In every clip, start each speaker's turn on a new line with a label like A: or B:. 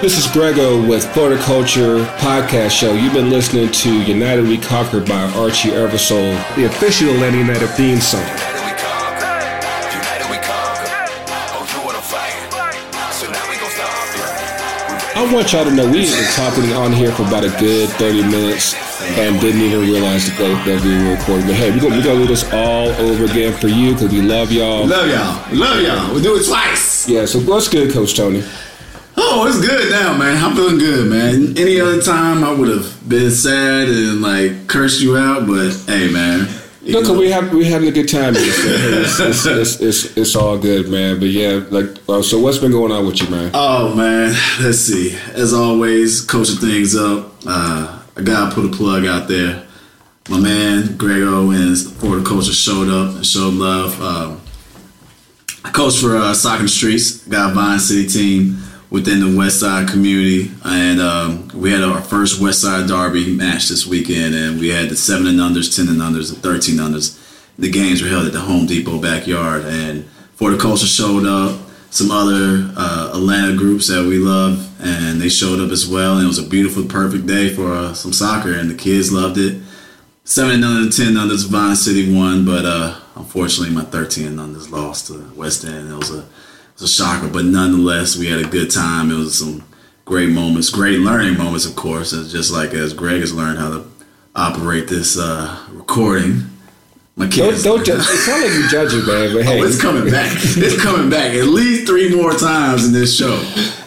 A: This is Grego with For the Culture Podcast Show. You've been listening to United We Conquer by Archie Eversole, the official Atlanta United theme song. I want y'all to know we been talking on here for about a good 30 minutes and didn't even realize that, that we were recording. But hey, we're gonna, we gonna do this all over again for you because we love y'all.
B: Love y'all. Love y'all. We'll do it twice.
A: Yeah, so what's good, Coach Tony?
B: Oh, it's good now, man. I'm feeling good, man. Any other time I would have been sad and like cursed you out, but hey, man.
A: No, we have we having a good time. Here, so it's, it's, it's, it's, it's all good, man. But yeah, like uh, so, what's been going on with you, man?
B: Oh man, let's see. As always, coaching things up. Uh, I gotta put a plug out there. My man Greg and his For the Culture showed up and showed love. Um, I coach for uh, Soccer Streets, got a Vine City team within the West Side community, and um, we had our first West Side Derby match this weekend, and we had the seven and unders, ten and unders, and thirteen unders. The games were held at the Home Depot backyard, and for the culture showed up. Some other uh, Atlanta groups that we love, and they showed up as well. And it was a beautiful, perfect day for uh, some soccer, and the kids loved it. Seven and under, ten unders, Vine City won, but uh, unfortunately, my thirteen and unders lost to West End. It was a was a shocker, but nonetheless, we had a good time. It was some great moments, great learning moments, of course. It's just like as Greg has learned how to operate this uh, recording.
A: My kids. Don't, don't judge. It sounds like you judge it, man. But hey,
B: oh, it's coming back. it's coming back at least three more times in this show.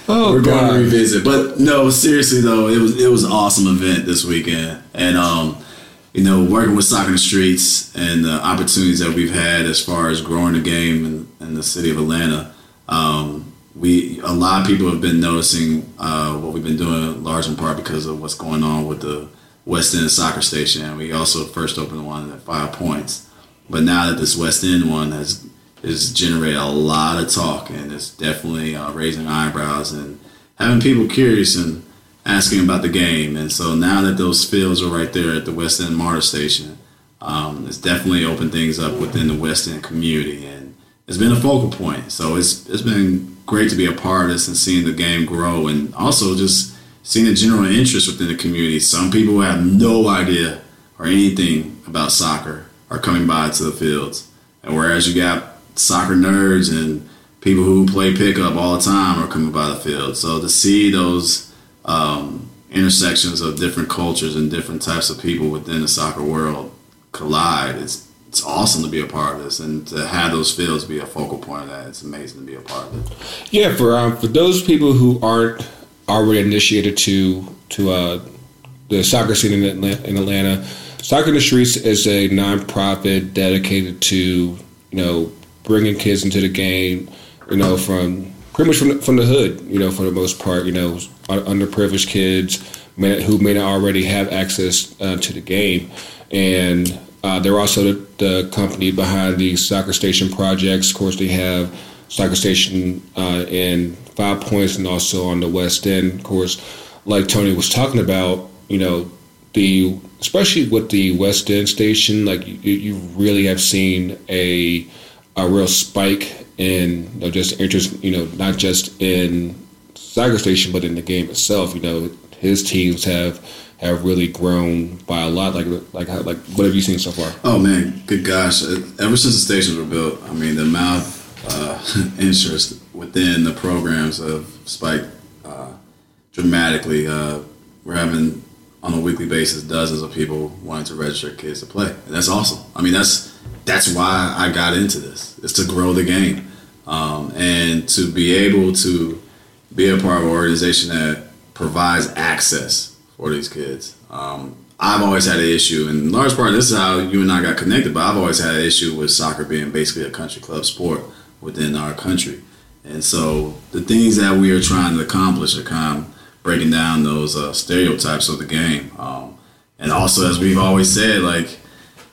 B: Oh, We're God. going to revisit. But no, seriously though, it was it was an awesome event this weekend, and um, you know, working with soccer in the streets and the opportunities that we've had as far as growing the game in, in the city of Atlanta um, we a lot of people have been noticing uh, what we've been doing, large in part because of what's going on with the West End soccer station. We also first opened one at Five Points, but now that this West End one has has generated a lot of talk and it's definitely uh, raising eyebrows and having people curious and asking about the game. And so now that those fields are right there at the West End MARTA station, um, it's definitely opened things up within the West End community. And it's been a focal point. So it's it's been great to be a part of this and seeing the game grow, and also just seeing the general interest within the community. Some people who have no idea or anything about soccer are coming by to the fields, and whereas you got soccer nerds and people who play pickup all the time are coming by the field. So to see those um, intersections of different cultures and different types of people within the soccer world collide, it's it's awesome to be a part of this and to have those fields be a focal point of that. It's amazing to be a part of
A: it. Yeah, for um, for those people who aren't already initiated to to uh, the soccer scene in Atlanta, in Atlanta, Soccer in the Streets is a nonprofit dedicated to you know bringing kids into the game. You know, from pretty much from the, from the hood. You know, for the most part, you know, underprivileged kids who may not already have access uh, to the game and uh, they're also the, the, company behind the Soccer Station projects. Of course, they have Soccer Station uh, in Five Points and also on the West End. Of course, like Tony was talking about, you know, the especially with the West End station, like you, you really have seen a a real spike in you know, just interest, you know, not just in Soccer Station, but in the game itself. You know, his teams have have really grown by a lot. Like like how, like what have you seen so far?
B: Oh man, good gosh! Ever since the stations were built, I mean the amount of uh, interest within the programs have spiked uh, dramatically. Uh, we're having on a weekly basis dozens of people wanting to register kids to play. And that's awesome. I mean that's that's why I got into this. Is to grow the game um, and to be able to be a part of an organization that provides access for these kids. Um, I've always had an issue, and large part, this is how you and I got connected. But I've always had an issue with soccer being basically a country club sport within our country, and so the things that we are trying to accomplish are kind of breaking down those uh, stereotypes of the game. Um, and also, as we've always said, like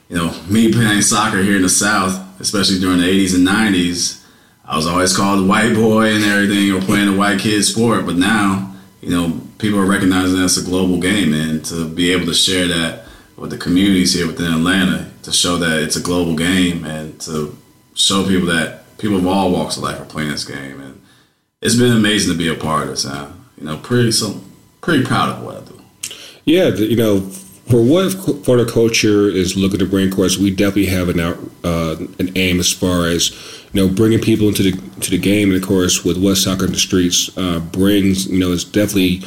B: you know, me playing soccer here in the South, especially during the '80s and '90s, I was always called the white boy and everything, or playing a white kid sport. But now, you know, people are recognizing that it's a global game, and to be able to share that with the communities here within Atlanta, to show that it's a global game, and to show people that people of all walks of life are playing this game, and it's been amazing to be a part of this. Huh? you know, pretty so pretty proud of what I do.
A: Yeah, you know, for what For the culture is looking to bring, of course, we definitely have an out, uh, an aim as far as you know bringing people into the to the game, and of course, with what soccer in the streets uh, brings, you know, it's definitely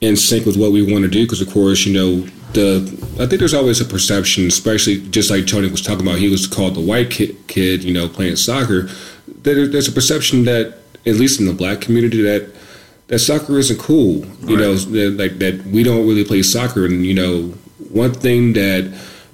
A: in sync with what we want to do. Because of course, you know, the I think there's always a perception, especially just like Tony was talking about, he was called the white kid, kid you know, playing soccer. There, there's a perception that, at least in the black community, that that soccer isn't cool. You right. know, that, like that we don't really play soccer, and you know, one thing that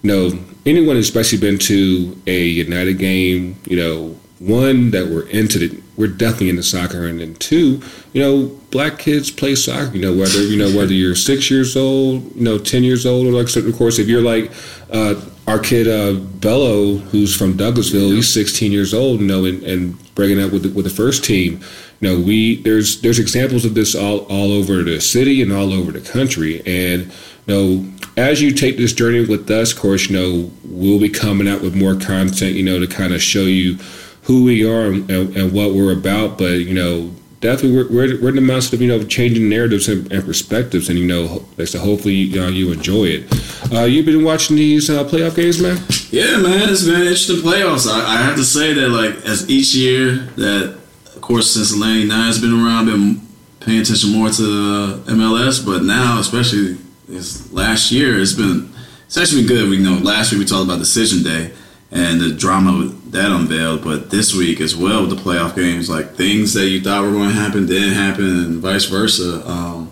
A: you know anyone especially been to a United game, you know, one that we're into the we're definitely into soccer, and then two, you know, black kids play soccer. You know, whether you know whether you're six years old, you know, ten years old, or like certain of course, if you're like uh, our kid uh, Bello, who's from Douglasville, he's 16 years old, you know, and, and breaking up with the, with the first team. You know, we there's there's examples of this all all over the city and all over the country, and you know, as you take this journey with us, of course, you know, we'll be coming out with more content, you know, to kind of show you who we are and, and, what we're about. But, you know, definitely we're, we're, we're in the midst of, you know, changing narratives and, and perspectives. And, you know, so hopefully you, know, you enjoy it. Uh, you've been watching these uh, playoff games, man?
B: Yeah, man. It's been interesting playoffs. I, I have to say that, like, as each year that, of course, since United has been around, been paying attention more to MLS. But now, especially this last year, it's been it's actually been good. We know last week we talked about decision day and the drama that unveiled, but this week as well with the playoff games, like things that you thought were going to happen didn't happen, and vice versa. Um,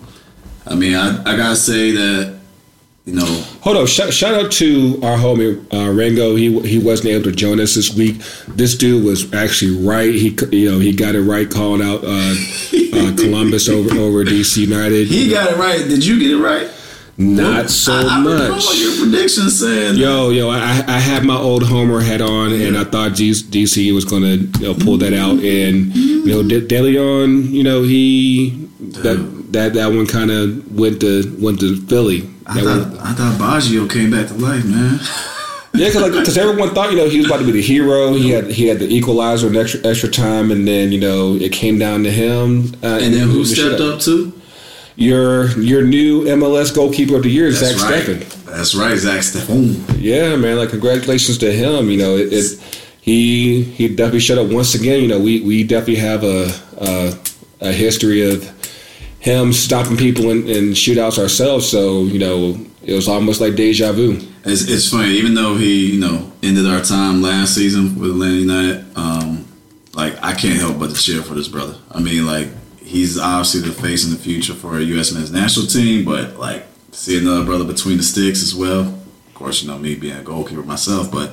B: I mean, I, I gotta say that you know.
A: Hold on! Shout, shout out to our homie uh, Rango. He he wasn't able to join us this week. This dude was actually right. He you know he got it right calling out uh, uh, Columbus over over DC United.
B: He got it right. Did you get it right?
A: Not so I, I much.
B: your prediction saying.
A: Yo, yo, I, I had my old Homer hat on, and I thought DC was going to you know, pull that out, and you know, De, DeLeon, you know, he that that that one kind of went to went to Philly.
B: I thought, one, I thought Baggio came back to life, man.
A: yeah, because like, everyone thought you know he was about to be the hero. He had he had the equalizer in extra extra time, and then you know it came down to him.
B: Uh, and, and then who stepped up too?
A: Your your new MLS goalkeeper of the year, Zack
B: right.
A: Steffen.
B: That's right, Zack Steffen.
A: Yeah, man. Like congratulations to him. You know, it, it he he definitely showed up once again. You know, we we definitely have a a, a history of him stopping people in, in, shootouts ourselves. So you know, it was almost like deja vu.
B: It's, it's funny, even though he you know ended our time last season with Atlanta United. Um, like I can't help but to cheer for this brother. I mean, like he's obviously the face in the future for a U.S. men's national team, but like see another brother between the sticks as well. Of course, you know me being a goalkeeper myself, but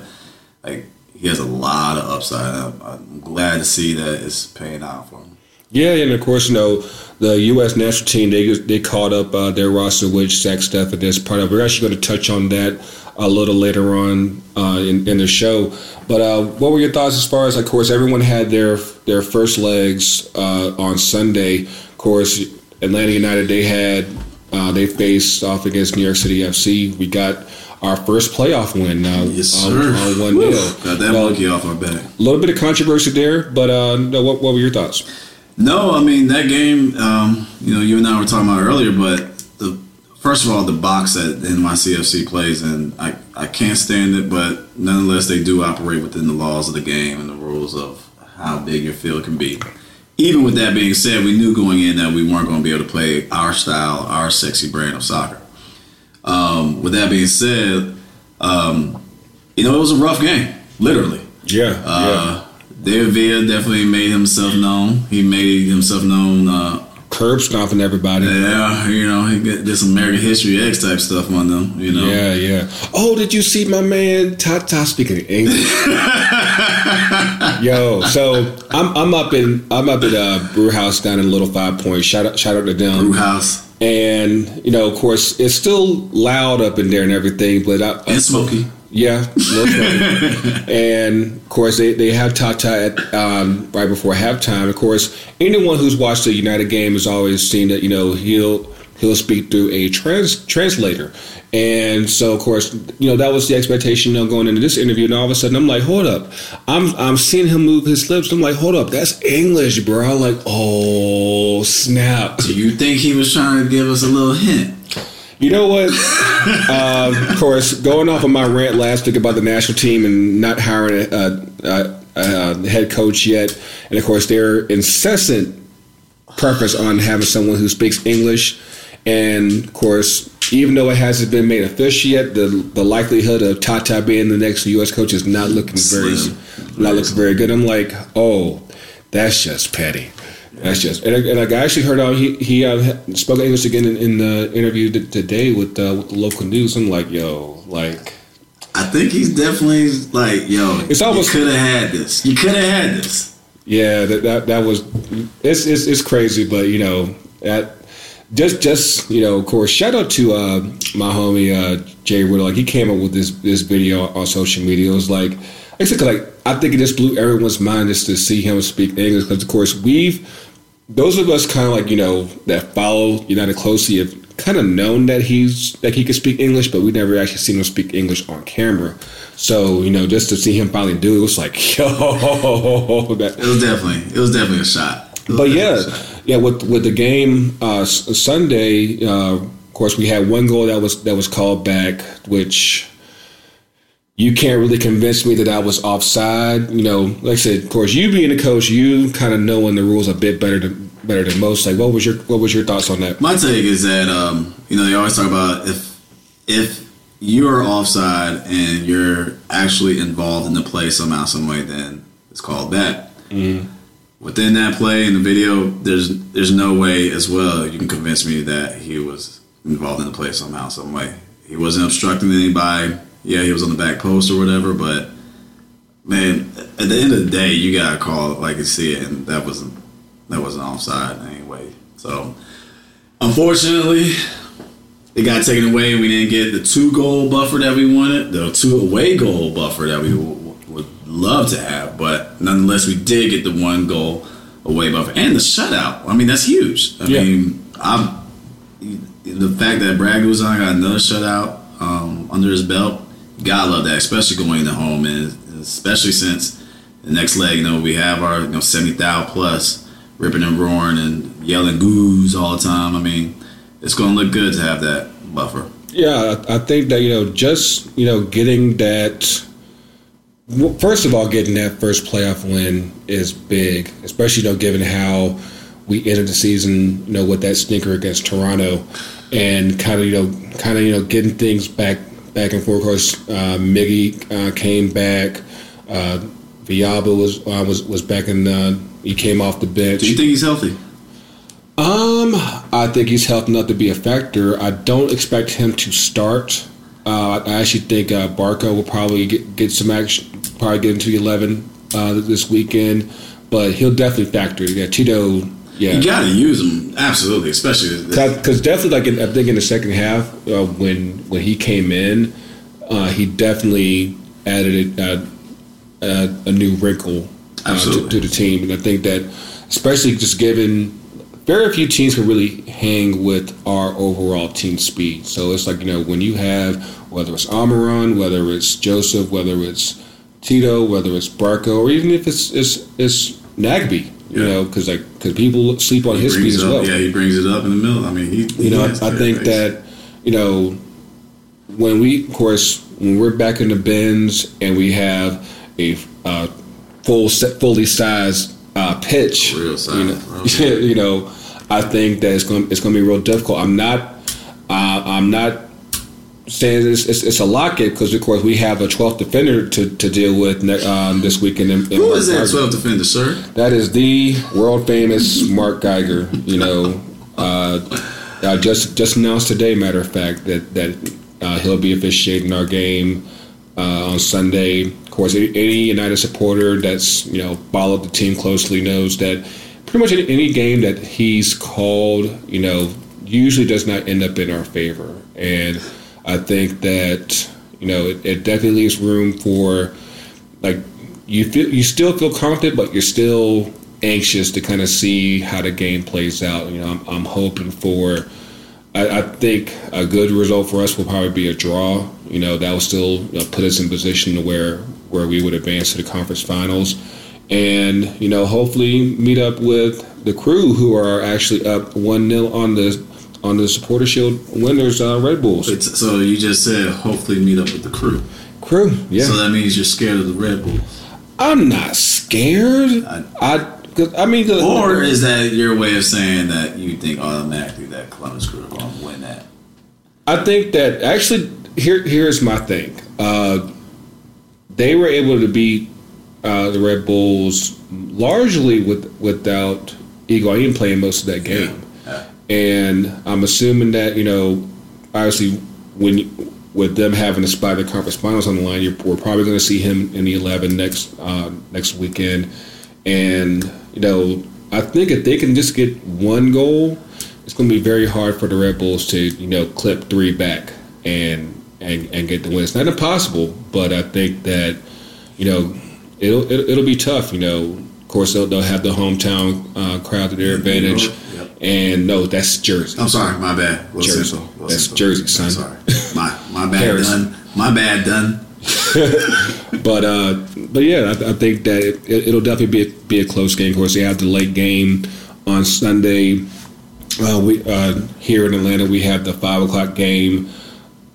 B: like he has a lot of upside. I'm, I'm glad to see that it's paying out for him.
A: Yeah, and of course, you know the U.S. national team they they caught up uh, their roster, which Zack Steffen is part of. We're actually going to touch on that a little later on uh, in, in the show. But uh, what were your thoughts as far as, of course, everyone had their their first legs uh, on Sunday. Of course, Atlanta United they had uh, they faced off against New York City FC. We got our first playoff win
B: now yes, on, on
A: one nil.
B: Got that monkey off our back.
A: A little bit of controversy there, but uh, no, what, what were your thoughts?
B: No, I mean that game. Um, you know, you and I were talking about earlier, but the first of all, the box that NYCFC plays in, I, I can't stand it, but nonetheless, they do operate within the laws of the game and the rules of how big your field can be. Even with that being said, we knew going in that we weren't going to be able to play our style, our sexy brand of soccer. Um, with that being said, um, you know, it was a rough game, literally.
A: Yeah.
B: Uh, yeah. David Villa definitely made himself known. He made himself known uh,
A: curb stomping everybody.
B: Yeah, you know, he did some American History X type stuff on them. You know.
A: Yeah, yeah. Oh, did you see my man Tata speaking English? Yo, so I'm I'm up in I'm up at uh, Brew House down in Little Five Points. Shout out shout out to them.
B: Brew House.
A: And you know, of course, it's still loud up in there and everything, but I,
B: and smoky.
A: Yeah, and of course they, they have Tata at um, right before halftime. Of course, anyone who's watched the United game has always seen that you know he'll he'll speak through a trans translator, and so of course you know that was the expectation you know, going into this interview. And all of a sudden I'm like, hold up, I'm I'm seeing him move his lips. I'm like, hold up, that's English, bro. I'm like, oh snap.
B: Do you think he was trying to give us a little hint?
A: You know what? um, of course, going off of my rant last week about the national team and not hiring a, a, a, a head coach yet, and of course their incessant preference on having someone who speaks English, and of course, even though it hasn't been made official yet, the the likelihood of Tata being the next U.S. coach is not looking very not looking very good. I'm like, oh, that's just petty. That's just and, and like I actually heard uh, he he uh, spoke English again in, in the interview t- today with uh, with the local news. I'm like, yo, like.
B: I think he's definitely like, yo. It's almost could have had this. You could have had this.
A: Yeah, that, that that was it's, it's it's crazy, but you know that just just you know of course shout out to uh, my homie uh, Jay Riddle. Like he came up with this this video on social media. It was like basically like I think it just blew everyone's mind just to see him speak English because of course we've those of us kind of like you know that follow United closely have kind of known that he's that he could speak English, but we never actually seen him speak English on camera. So you know, just to see him finally do it, was like, yo,
B: that, it was definitely it was definitely a shot.
A: But yeah, yeah, with with the game uh, Sunday, uh, of course, we had one goal that was that was called back, which you can't really convince me that I was offside. You know, like I said, of course, you being a coach, you kind of knowing the rules a bit better than better than most. Like, what was your what was your thoughts on that?
B: My take is that um, you know they always talk about if if you're offside and you're actually involved in the play somehow, some way, then it's called that. Mm-hmm. Within that play in the video, there's there's no way as well you can convince me that he was involved in the play somehow, some way. He wasn't obstructing anybody yeah, he was on the back post or whatever, but man, at the end of the day, you gotta call it like you see it, and that wasn't that wasn't offside anyway. So unfortunately, it got taken away. And we didn't get the two goal buffer that we wanted, the two away goal buffer that we w- would love to have, but nonetheless, we did get the one goal away buffer and the shutout. I mean, that's huge. I yeah. mean, I'm the fact that Brad Guzan got another shutout um, under his belt God love that, especially going to home, and especially since the next leg, you know, we have our you know seventy thousand plus ripping and roaring and yelling goos all the time. I mean, it's going to look good to have that buffer.
A: Yeah, I think that you know, just you know, getting that. First of all, getting that first playoff win is big, especially you know, given how we ended the season, you know, with that stinker against Toronto, and kind of you know, kind of you know, getting things back back and forth. Of course, uh, Miggy uh, came back. Uh, Villalba was uh, was was back in. Uh, he came off the bench.
B: Do you think he's healthy?
A: Um, I think he's healthy enough to be a factor. I don't expect him to start. Uh, I actually think uh, Barco will probably get, get some action, probably get into the eleven uh, this weekend, but he'll definitely factor. Yeah, Tito yeah,
B: you got to use him absolutely, especially
A: because definitely like in, I think in the second half uh, when when he came in, uh, he definitely added a, a, a new wrinkle uh, to, to, the team, and I think that especially just given very few teams can really hang with our overall team speed. So it's like you know when you have whether it's Almiron, whether it's Josef, whether it's Tito, whether it's Barco, or even if it's it's, it's Nagbe you know, because like because people sleep on he his speed as well.
B: Yeah, he brings it up in the middle. I mean, he. he
A: you know, I, I think that you know when we, of course, when we're back in the Benz and we have a uh, full set, fully sized uh, pitch,
B: real size,
A: you know, you know, I think that it's going it's going to be real difficult. I'm not. Uh, I'm not saying it's, it's, it's a locket because of course we have a 12th defender to, to deal with um, this weekend. In, in
B: Who Mark is that 12th defender, sir?
A: That is the world famous Mark Geiger. You know, uh, uh, just just announced today, matter of fact, that that uh, he'll be officiating our game uh, on Sunday. Of course, any United supporter that's you know followed the team closely knows that pretty much any game that he's called, you know, usually does not end up in our favor and I think that You know, it, it definitely leaves room for like you feel you still feel confident, but you're still anxious to kind of see how the game plays out. You know, I'm, I'm hoping for. I, I, think a good result for us will probably be a draw. You know, that will still you know, put us in position to where where we would advance to the conference finals, and you know, hopefully meet up with the crew who are actually up one 0 on the on the supporter shield winners uh, Red Bulls.
B: So you just said hopefully meet up with the crew.
A: Crew, yeah.
B: So that means you're scared of the Red Bulls.
A: I'm not scared. I, I I mean,
B: or is that your way of saying that you think automatically that Columbus Crew are going to win that?
A: I think that actually here here's my thing. Uh, they were able to beat uh, the Red Bulls largely with without Higuain playing most of that game, yeah. And I'm assuming that you know, obviously when you, with them having a spot in the conference finals on the line, we're probably going to see him in the 11 next uh, next weekend, and you know, I think if they can just get one goal, it's going to be very hard for the Red Bulls to you know clip three back and and and get the win. It's not impossible, but I think that you know it'll it'll, it'll be tough. You know, of course they'll, they'll have the hometown uh, crowd to their advantage. Yep. And no, that's Jersey.
B: I'm sorry, my bad.
A: We'll Jersey. We'll that's Jersey, son. I'm
B: sorry, my my bad done. My bad done.
A: but uh, but yeah, I, I think that it, will definitely be a, be a close game. Of course, they have the late game on Sunday. Uh, we uh, here in Atlanta, we have the five o'clock game.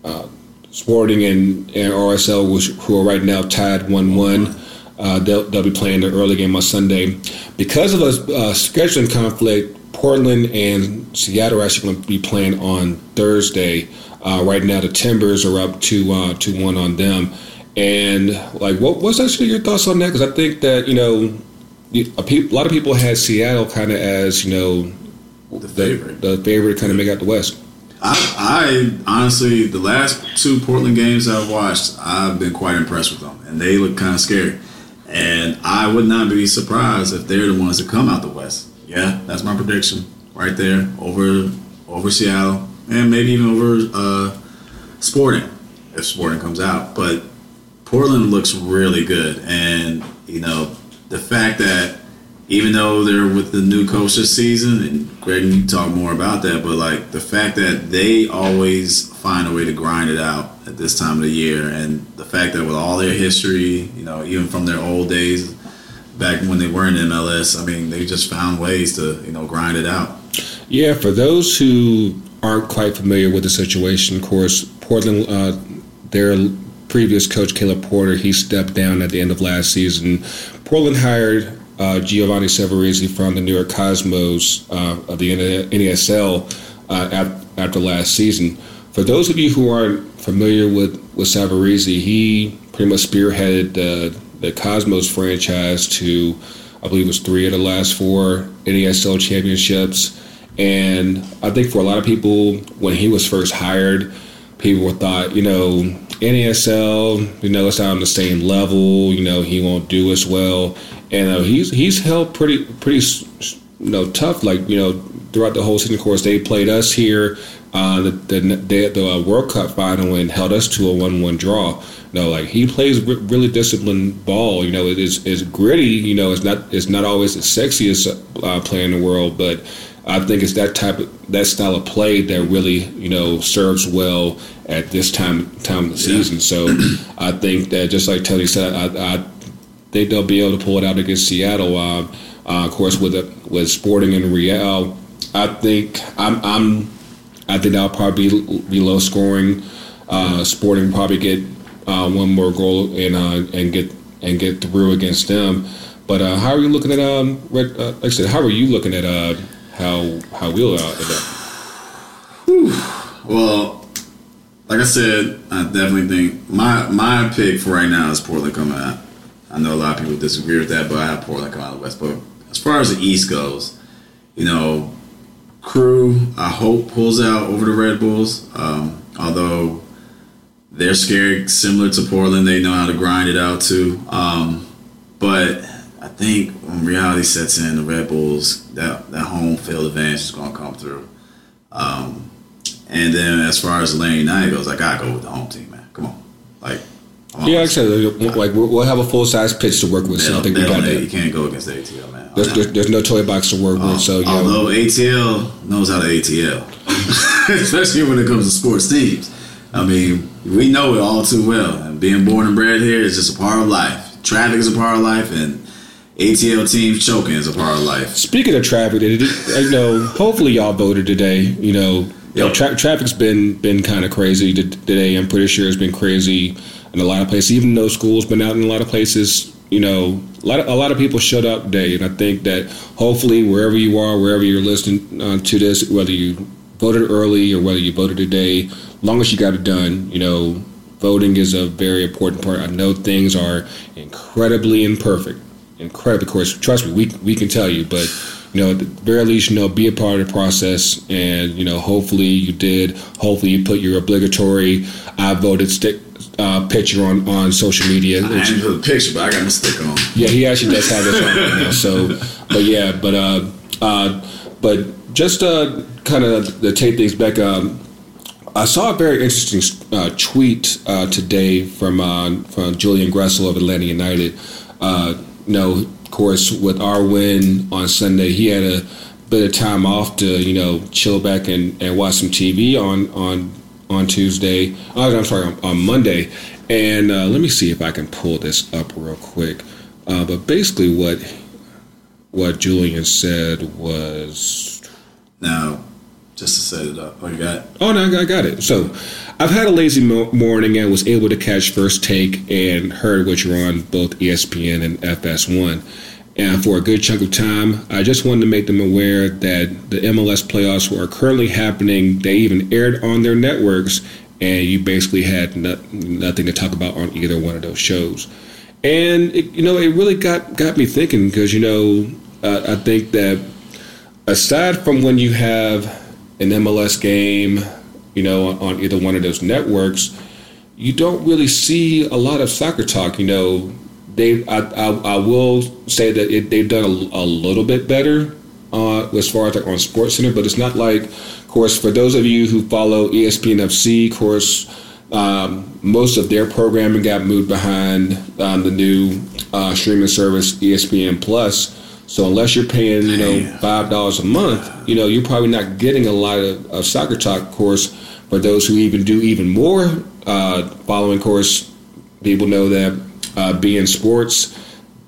A: Uh, Sporting and, and RSL, which, who are right now tied one one. Uh, they'll, they'll be playing the early game on Sunday. Because of a uh, scheduling conflict, Portland and Seattle are actually going to be playing on Thursday. Uh, right now, the Timbers are up to uh, to one on them. And like, what what's actually your thoughts on that? Because I think that you know, a, pe- a lot of people had Seattle kind of as you know
B: the favorite,
A: the, the favorite to kind of make out the West.
B: I, I, honestly, the last two Portland games I've watched, I've been quite impressed with them, and they look kind of scary. And I would not be surprised if they're the ones that come out the West. Yeah, that's my prediction right there over over Seattle and maybe even over uh, Sporting if Sporting comes out. But Portland looks really good, and you know the fact that even though they're with the new coach this season, and Greg, you talk more about that, but like the fact that they always find a way to grind it out at this time of the year, and the fact that with all their history, you know, even from their old days back when they were in MLS, I mean, they just found ways to you know grind it out.
A: Yeah, for those who aren't quite familiar with the situation, of course, Portland, uh, their previous coach Caleb Porter, he stepped down at the end of last season. Portland hired uh, Giovanni Savarese from the New York Cosmos uh, of the NASL uh, after last season. For those of you who aren't familiar with, with Savarese, he pretty much spearheaded the, Cosmos franchise to, I believe it was three of the last four NASL championships. And I think for a lot of people, when he was first hired, people thought, you know, NASL, you know, it's not on the same level. You know, he won't do as well. And uh, he's he's held pretty pretty you know tough. Like you know, throughout the whole season, of course, they played us here. Uh, the the, the, the uh, World Cup final and held us to a one-one draw. Know, like he plays really disciplined ball. You know, it is is gritty. You know, it's not it's not always the sexiest uh, player in the world, but I think it's that type of that style of play that really you know serves well at this time time of the season. So I think that just like Tony said, I, I think they'll be able to pull it out against Seattle. Uh, uh, of course, with a, with Sporting and Real, I think I'm, I'm I think that'll probably be, be low scoring. Uh, Sporting probably get uh, one more goal and uh, and get and get through against them. But uh, how are you looking at um? Red, like I said, how are you looking at uh how how we'll out of
B: that? Well, like I said, I definitely think my my pick for right now is Portland coming out. I know a lot of people disagree with that, but I have Portland coming out of the West. But as far as the East goes, you know, Crew I hope pulls out over the Red Bulls. Um, although they're scared, similar to Portland, they know how to grind it out too. Um, but I think when reality sets in, the Red Bulls that that home field advantage is going to come through. Um, and then as far as Atlanta United goes, I gotta go with the home team, man. Come on, Like,
A: yeah, like I said, like we'll have a full size pitch to work with. So I think we got that.
B: You can't go against the ATL, man.
A: There's, there's, there's, no toy box to work with. So yeah,
B: although ATL knows how to ATL, especially when it comes to sports teams. I mean, we know it all too well. And being born and bred here is just a part of life. Traffic is a part of life, and ATL teams choking is a part of life.
A: Speaking of traffic, you know, hopefully y'all voted today. You know, yep. tra- traffic's been been kind of crazy today. I'm pretty sure it's been crazy in a lot of places. Even though school's been out in a lot of places, you know, a lot of, a lot of people showed up today, and I think that hopefully wherever you are, wherever you're listening uh, to this, whether you voted early or whether you voted today, long as you got it done, you know, voting is a very important part. I know things are incredibly imperfect incredibly. Of course, trust me, we we can tell you, but you know, at the very least, you know, be a part of the process, and you know, hopefully you did. Hopefully, you put your obligatory "I voted" stick uh, picture on on social media.
B: I didn't put a picture, but I got my stick on.
A: Yeah, he actually does have this on right now. So, but yeah, but uh, uh, but just uh, kind of to take things back. Um, I saw a very interesting uh, tweet uh, today from uh, from Julian Gressel of Atlanta United. Uh, you know, of course, with our win on Sunday, he had a bit of time off to you know chill back and, and watch some TV on on on Tuesday. Oh, I'm sorry, on, on Monday. And uh, let me see if I can pull this up real quick. Uh, but basically, what what Julian said was
B: now just to set it up. I got. it?
A: Oh no, I got it. So I've had a lazy mo- morning and was able to catch First Take and heard what you're on both ESPN and FS1. And for a good chunk of time, I just wanted to make them aware that the MLS playoffs were currently happening. They even aired on their networks, and you basically had no- nothing to talk about on either one of those shows. And it, you know, it really got got me thinking because you know, uh, I think that aside from when you have an MLS game you know, on, either one of those networks, you don't really see a lot of soccer talk. You know, they I, I, I will say that it, they've done a, a, little bit better uh, as far as like on Sports Center, but it's not like, of course, for those of you who follow ESPN FC, of course, um, most of their programming got moved behind um, the new uh, streaming service ESPN Plus. So unless you're paying, you know, five dollars a month, you know, you're probably not getting a lot of, of soccer talk. Course, for those who even do even more uh, following course, people know that uh, beIN Sports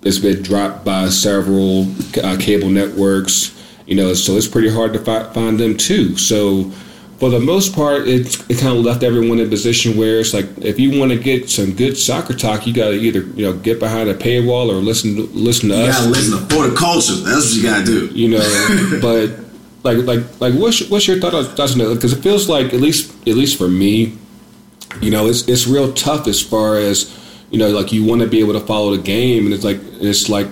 A: has been dropped by several uh, cable networks. You know, so it's pretty hard to fi- find them too. So for the most part, it, it kind of left everyone in a position where it's like if you want to get some good soccer talk, you got to either you know get behind a paywall or listen to, listen to
B: you
A: us.
B: You got to listen to for the culture. That's what you got to do.
A: You know, but like like like what's what's your thought on that? Because it feels like at least at least for me, you know, it's it's real tough as far as you know, like you want to be able to follow the game, and it's like it's like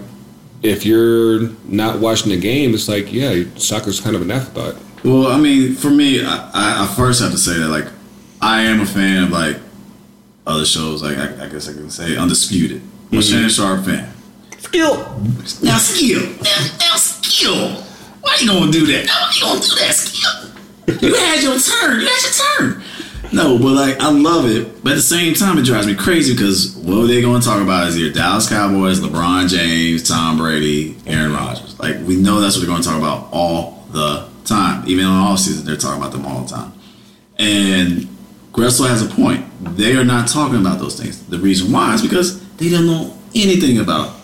A: if you're not watching the game, it's like yeah, soccer's kind of an afterthought.
B: Well, I mean, for me, I, I first have to say that like I am a fan of like other shows. Like I, I guess I can say Undisputed. I'm a mm-hmm. Shannon Sharpe fan.
A: Skill.
B: Now skill. Now, now skill. Why are you gonna do that? No, you gonna do that, skill? You had your turn. You had your turn. No, but like I love it, but at the same time, it drives me crazy because what are they going to talk about is your Dallas Cowboys, LeBron James, Tom Brady, Aaron Rodgers. Like we know that's what they're going to talk about all the time. Even on off season, they're talking about them all the time. And Gressel has a point. They are not talking about those things. The reason why is because they don't know anything about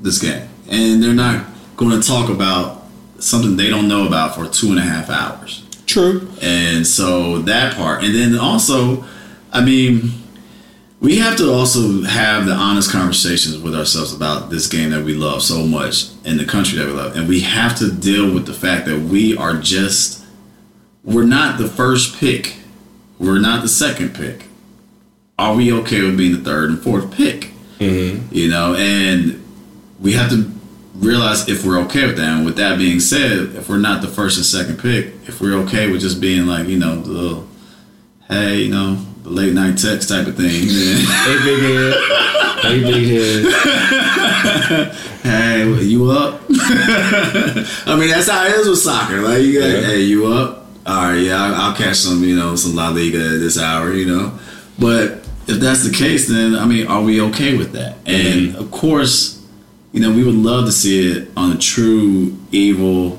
B: this game, and they're not going to talk about something they don't know about for two and a half hours.
A: True.
B: And so that part, and then also, I mean, we have to also have the honest conversations with ourselves about this game that we love so much in the country that we love, and we have to deal with the fact that we are just we're not the first pick, we're not the second pick. Are we okay with being the third and fourth pick? Mm-hmm. You know, and we have to realize if we're okay with that. And with that being said, if we're not the first and second pick, if we're okay with just being like, you know, the little, hey, you know, late night text type of thing. hey, big head. Hey, big head. hey, you up? I mean, that's how it is with soccer. Like, you got, yeah. hey, you up? All right, yeah, I'll, I'll catch some, you know, some La Liga at this hour, you know. But if that's the case, then I mean, are we okay with that? And mm-hmm. of course, you know, we would love to see it on a true evil,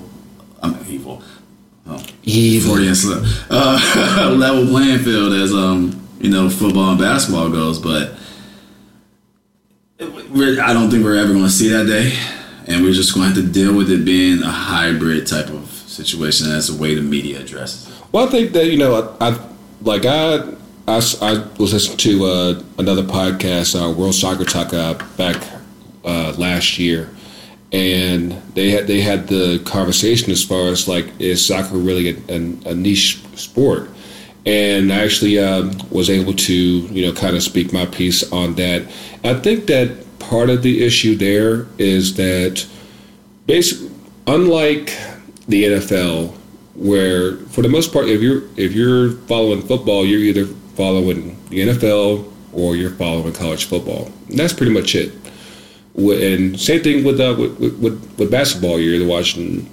B: I mean, evil, oh, evil, uh, level playing field as um you know football and basketball goes, but. I don't think we're ever going to see that day, and we're just going to have to deal with it being a hybrid type of situation as the way the media addresses. It.
A: Well, I think that you know, I, I like I I, I was listening to uh, another podcast, uh, World Soccer Talk, uh, back uh, last year, and they had they had the conversation as far as like is soccer really a, a, a niche sport, and I actually uh, was able to you know kind of speak my piece on that. I think that part of the issue there is that basically, unlike the NFL, where for the most part, if you're if you're following football, you're either following the NFL or you're following college football. And that's pretty much it. And same thing with, uh, with, with, with basketball. You're either watching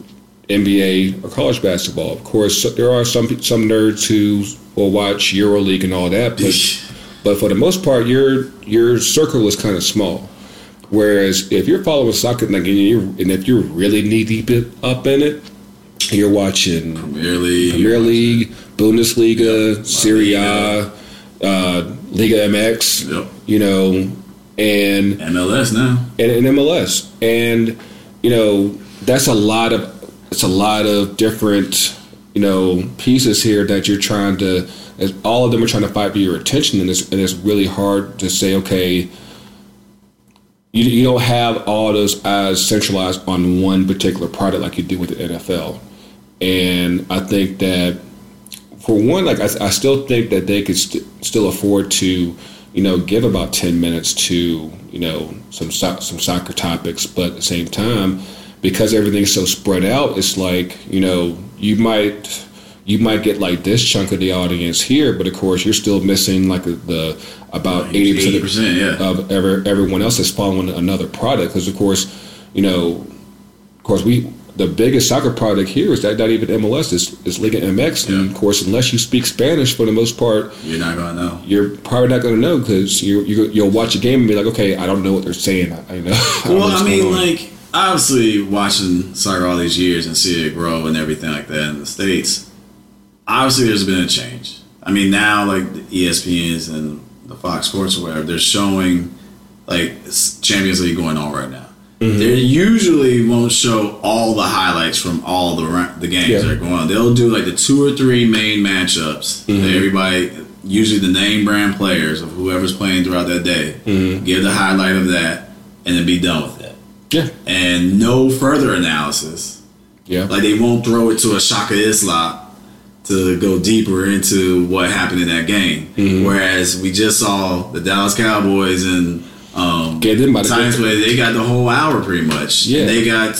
A: NBA or college basketball. Of course, there are some some nerds who will watch EuroLeague and all that, but but for the most part, your your circle is kind of small. Whereas if you're following soccer, like, and, you and if you're really knee deep up in it, you're watching
B: Premier League,
A: Premier League, Bundesliga, yep. Serie A, uh, Liga MX. Yep. You know, and
B: MLS now,
A: and, and MLS, and you know that's a lot of it's a lot of different you know pieces here that you're trying to. All of them are trying to fight for your attention, and it's and it's really hard to say, okay, you, you don't have all those eyes centralized on one particular product like you do with the NFL. And I think that for one, like I, I still think that they could st- still afford to, you know, give about ten minutes to you know some so- some soccer topics, but at the same time, because everything's so spread out, it's like you know you might you might get like this chunk of the audience here, but of course you're still missing like the about eighty percent yeah. of every, everyone else that's following another product. Because of course, you know, of course we the biggest soccer product here is that not even MLS is, is Liga MX, yeah. and of course, unless you speak Spanish for the most part,
B: you're not gonna know.
A: You're probably not gonna know because you you will watch a game and be like, okay, I don't know what they're saying. I, I know.
B: well, I, I mean, like obviously watching soccer all these years and see it grow and everything like that in the states. Obviously, there's been a change. I mean, now like the ESPNs and the Fox Sports or whatever, they're showing like Champions League going on right now. Mm-hmm. They usually won't show all the highlights from all the the games yeah. that are going on. They'll do like the two or three main matchups mm-hmm. everybody, usually the name brand players of whoever's playing throughout that day, mm-hmm. give the highlight of that, and then be done with it.
A: Yeah,
B: and no further analysis.
A: Yeah,
B: like they won't throw it to a Shaka Hislop to go deeper into what happened in that game. Mm-hmm. Whereas we just saw the Dallas Cowboys and um, Get them by the Titans play, they got the whole hour pretty much. Yeah, and they got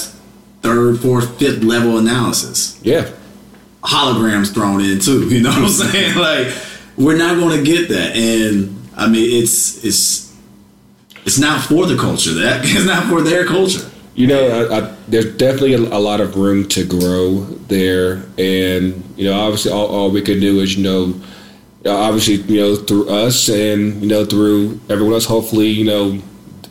B: third, fourth, fifth level analysis.
A: Yeah,
B: holograms thrown in too. You know what I'm saying? like we're not going to get that, and I mean it's it's it's not for the culture. That it's not for their culture.
A: You know, I, I, there's definitely a, a, lot of room to grow there, and you know, obviously, all, all we can do is you know, obviously, you know, through us and you know, through everyone else. Hopefully, you know,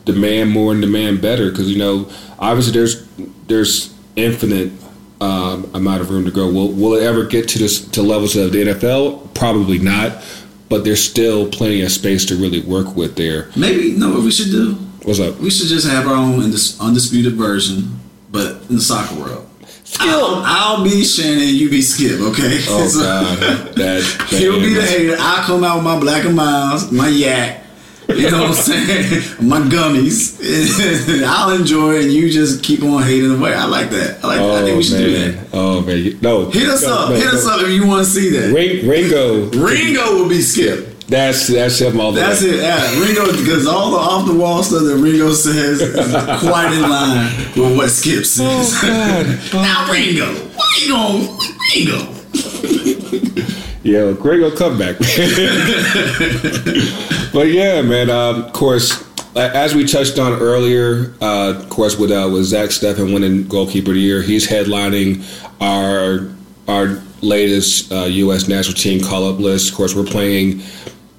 A: demand more and demand better because you know, obviously, there's there's infinite um, amount of room to grow. Will will it ever get to this to levels of the NFL? Probably not, but there's still plenty of space to really work with there.
B: Maybe you know what we should do
A: What's up?
B: We should just have our own undisputed version, but in the soccer world. I'll, I'll, be Shannon, you be Skip, okay?
A: Oh so, God, that, that
B: he'll be the hater. I'll come out with my Black and Milds, my yak. You know what I'm saying? my gummies. I'll enjoy it, and you just keep on hating away. I like that. I like. Oh, that. I think we oh, should man. do that.
A: Oh man, no.
B: Hit us no, up. No, Hit no. us up if you want to see that.
A: Ringo.
B: Ringo will be Skip.
A: That's that's him all the
B: That's
A: way.
B: it. Yeah, Ringo because all the off the wall stuff that Ringo says is quite in line with what Skip says. Oh, God. now Ringo, why you going Ringo?
A: yeah, Ringo come back. but yeah, man. Um, of course, as we touched on earlier, uh, of course, with uh, with Zack Steffen winning goalkeeper of the year, he's headlining our our latest uh, U.S. national team call up list. Of course, we're playing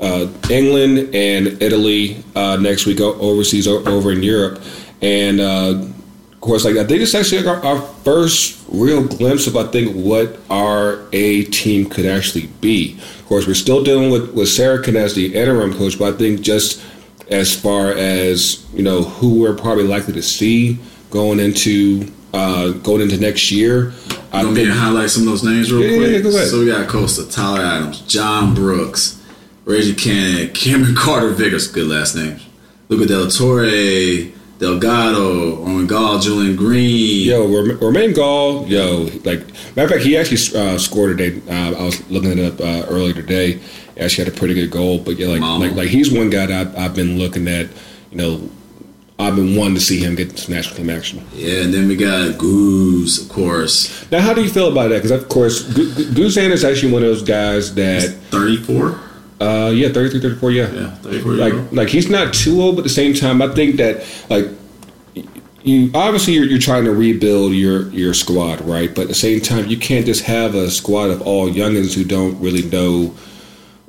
A: uh, England and Italy uh, next week overseas over in Europe, and uh, of course, like I think it's actually our, our, first real glimpse of I think what our A team could actually be. Of course, we're still dealing with with Sarachan as the interim coach, but I think just as far as you know who we're probably likely to see going into uh, going into next year.
B: I'm gonna highlight some of those names real yeah, quick. Yeah, so we got Costa, Tyler Adams, John Brooks, Reggie Cannon, Cameron Carter Vickers, good last names. Luca Del Torre, Delgado, Romain Gall, Julian Green.
A: Yo, Romain Gall, yo, like matter of fact, he actually uh, scored today. Uh, I was looking it up uh, earlier today. He actually had a pretty good goal, but yeah, like like like he's one guy that I've, I've been looking at. You know, I've been wanting to see him get some national team action.
B: Yeah, and then we got Goose, of course.
A: Now, how do you feel about that? Because of course, Goose Guzan is actually one of those guys that
B: thirty four.
A: Uh, yeah, 33, 34, yeah.
B: Yeah, 34
A: Like, like he's not too old, but at the same time, I think that like you obviously you're, you're trying to rebuild your your squad, right? But at the same time, you can't just have a squad of all youngins who don't really know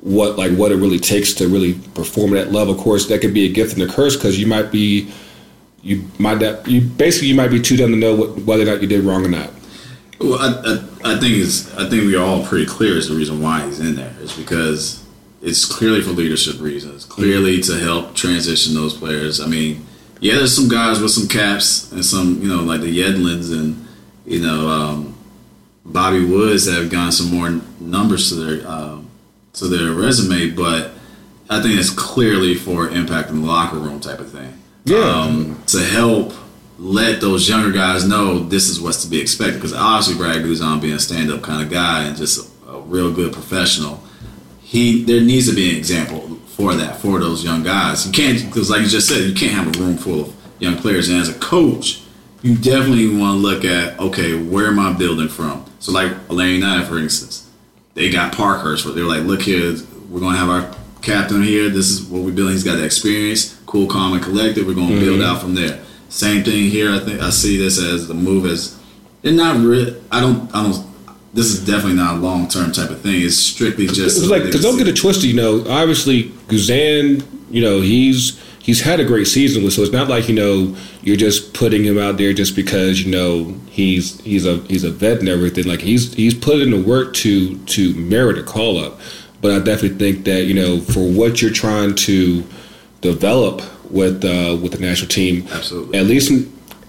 A: what like what it really takes to really perform at that level. Of course, that could be a gift and a curse because you might be you might not, you basically you might be too dumb to know what, whether or not you did wrong or not.
B: Well, I, I, I think it's I think we are all pretty clear as the reason why he's in there is because it's clearly for leadership reasons, clearly to help transition those players. I mean, yeah, there's some guys with some caps and some you know like the Yedlins and you know um, Bobby Woods that have gotten some more numbers to their um, to their resume, but I think it's clearly for impact in the locker room type of thing
A: yeah.
B: um, to help let those younger guys know this is what's to be expected. Because obviously, Brad Guzan being a stand up kind of guy and just a, a, real good professional, he there needs to be an example for that for those young guys. You can't because, like you just said, you can't have a room full of young players. And as a coach, you definitely want to look at okay, where am I building from? So, like Elaine United, for instance, they got Parkhurst. Where they're like, look here, we're going to have our captain here. This is what we're building. He's got the experience cool, calm, and collected. We're going to mm-hmm. build out from there. Same thing here. I think I see this as the move as they're not real. I don't. I don't. This is definitely not a long term type of thing. It's strictly just
A: it's like because don't get it twisted. You know, obviously Guzan. You know, he's he's had a great season so it's not like you know you're just putting him out there just because you know he's he's a he's a vet and everything. Like he's he's put in the work to to merit a call up. But I definitely think that you know for what you're trying to develop with uh, with the national team.
B: Absolutely.
A: At least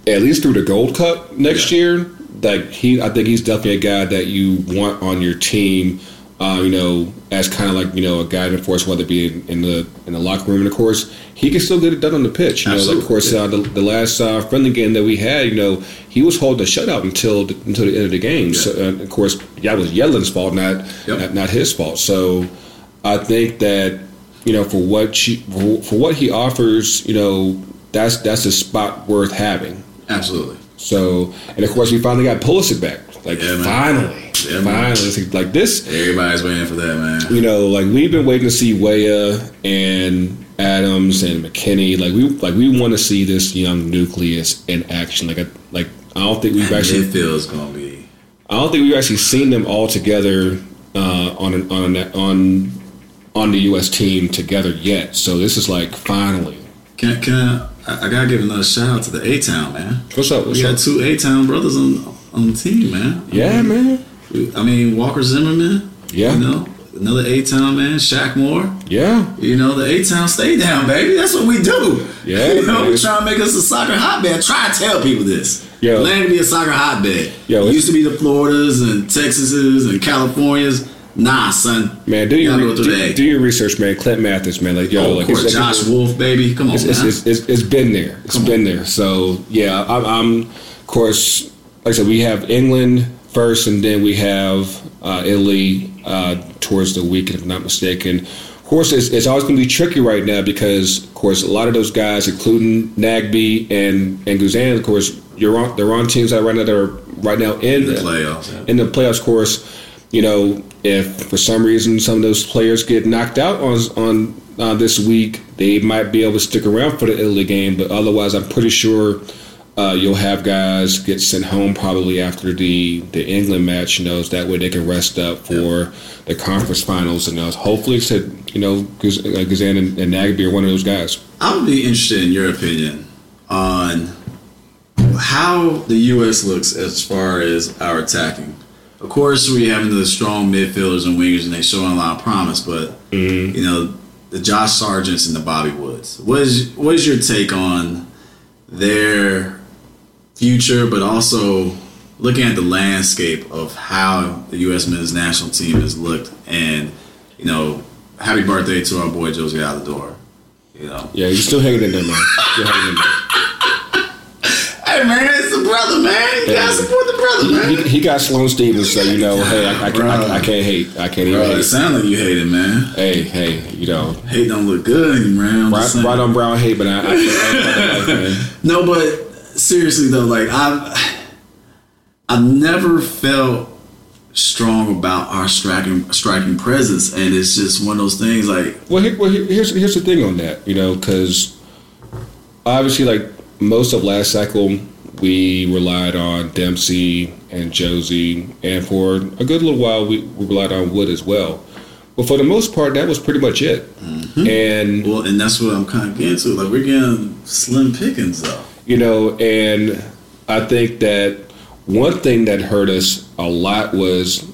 A: at least through the Gold Cup next yeah. year. Like he, I think he's definitely a guy that you want on your team. Uh, you know, as kind of like you know a guiding force, whether it be in, in, the in the locker room, and of course he can still get it done on the pitch. You Absolutely. know, of course uh, the, the, last uh, friendly game that we had, you know, he was holding a shutout until the, until the end of the game. Yeah. So, uh, of course, that was Yedlin's fault, not, yep. not not his fault. So I think that you know, for what she, for, for what he offers, you know, that's that's a spot worth having.
B: Absolutely.
A: So, and of course, we finally got Pulisic back. Like yeah, finally, yeah, finally, like this.
B: Everybody's waiting for that, man.
A: You know, like we've been waiting to see Weah and Adams and McKinney. Like we, like we want to see this young nucleus in action. Like, I, like I don't think we've actually.
B: Midfield's gonna be.
A: I don't think we've actually seen them all together uh, on an, on on on the U.S. team together yet. So this is like finally.
B: Can can I, I gotta give another shout out to the A Town man.
A: What's up? What's
B: we got two A Town brothers on on the team, man.
A: Yeah,
B: I
A: mean,
B: man. I mean Walker Zimmerman.
A: Yeah.
B: You know another A Town man, Shaq Moore.
A: Yeah.
B: You know the A Town stay down, baby. That's what we do.
A: Yeah.
B: you know we try to make us a soccer hotbed. Try to tell people this. Yeah. Land to be a soccer hotbed. Yeah. It used to be the Floridas and Texases and Californias Nah, son.
A: Man, do your do, do, your research, man. Clint Mathis, man. Like yo, oh, like
B: course, Josh Wolff, baby. Come on,
A: it's, it's, it's, it's been there. It's Come been on. there. So yeah, I'm, I'm, of course. Like I said, we have England first, and then we have uh, Italy uh, towards the weekend, if I'm not mistaken. Of course, it's, it's always going to be tricky right now because, of course, a lot of those guys, including Nagbe and and Guzan, of course, you're on they're on teams that right now that are right now in,
B: in the playoffs. Yeah.
A: In the playoffs, of course, you know, if for some reason some of those players get knocked out on on uh, this week, they might be able to stick around for the Italy game. But otherwise, I'm pretty sure uh, you'll have guys get sent home probably after the, the England match, you know, so that way they can rest up for the conference finals. And uh, hopefully, said you know, Guzan and, and Nagbe are one of those guys.
B: I would be interested in your opinion on how the U.S. looks as far as our attacking. Of course, we have the strong midfielders and wingers, and they show a lot of promise. But mm-hmm. you know, the Josh Sargents and the Bobby Woods. What is what is your take on their future, but also looking at the landscape of how the U.S. men's national team has looked, and you know, happy birthday to our boy Jozy Altidore. You know,
A: yeah, you're still hanging in there, man. Still hanging in there.
B: hey man, the brother, man. You gotta support the brother, man.
A: He, he got Sloane Stephens, so you know, hey, I, I, I, I, can't hate. I can't even hate.
B: It sounds like you hate it, man.
A: Hey, hey, you know,
B: hate don't look good, man.
A: Right, right on brown hate, but I, I,
B: no, but seriously though, like I've I've never felt strong about our striking striking presence, and it's just one of those things. Like,
A: well, here, well here's here's the thing on that, you know, because obviously, like most of last cycle, we relied on Dempsey and Jozy, and for a good little while, we, we relied on Wood as well. But for the most part, that was pretty much it. Mm-hmm. And
B: well, and that's what I'm kind of getting to. Like, we're getting slim pickings, though
A: you know, and I think that one thing that hurt us a lot was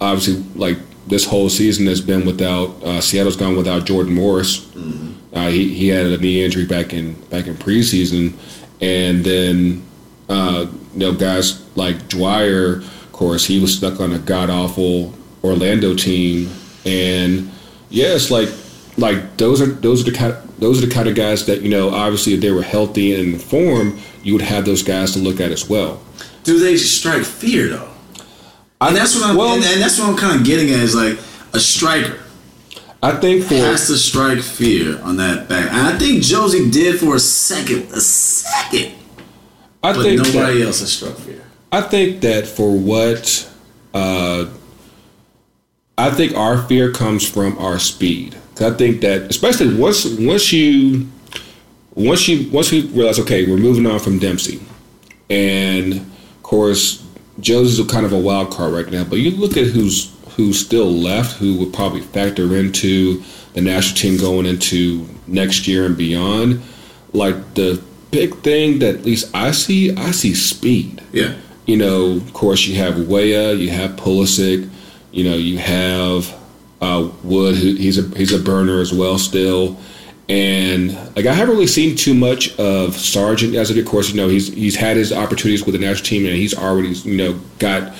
A: obviously like this whole season has been without uh, Seattle's gone without Jordan Morris. Mm-hmm. Uh, he he had a knee injury back in back in preseason, and then uh, you know guys like Dwyer, of course, he was stuck on a god awful Orlando team, and yeah, it's like like those are those are the kind of, those are the kind of guys that you know obviously if they were healthy and in form you would have those guys to look at as well
B: do they strike fear though and that's what i'm well, and, and that's what i'm kind of getting at is like a striker
A: I think for
B: has to strike fear on that back. And I think Jozy did for a second, a second. I but think nobody that, else has struck fear.
A: I think that for what, uh, I think our fear comes from our speed. I think that especially once once you once you once we realize okay we're moving on from Dempsey, and of course Joe's is kind of a wild card right now. But you look at who's who's still left, who would probably factor into the national team going into next year and beyond. Like the big thing that at least I see, I see speed.
B: Yeah.
A: You know, of course, you have Weah, you have Pulisic, you know, you have uh, Wood, he's a he's a burner as well still, and like I haven't really seen too much of Sargent as of course you know he's he's had his opportunities with the national team and he's already you know got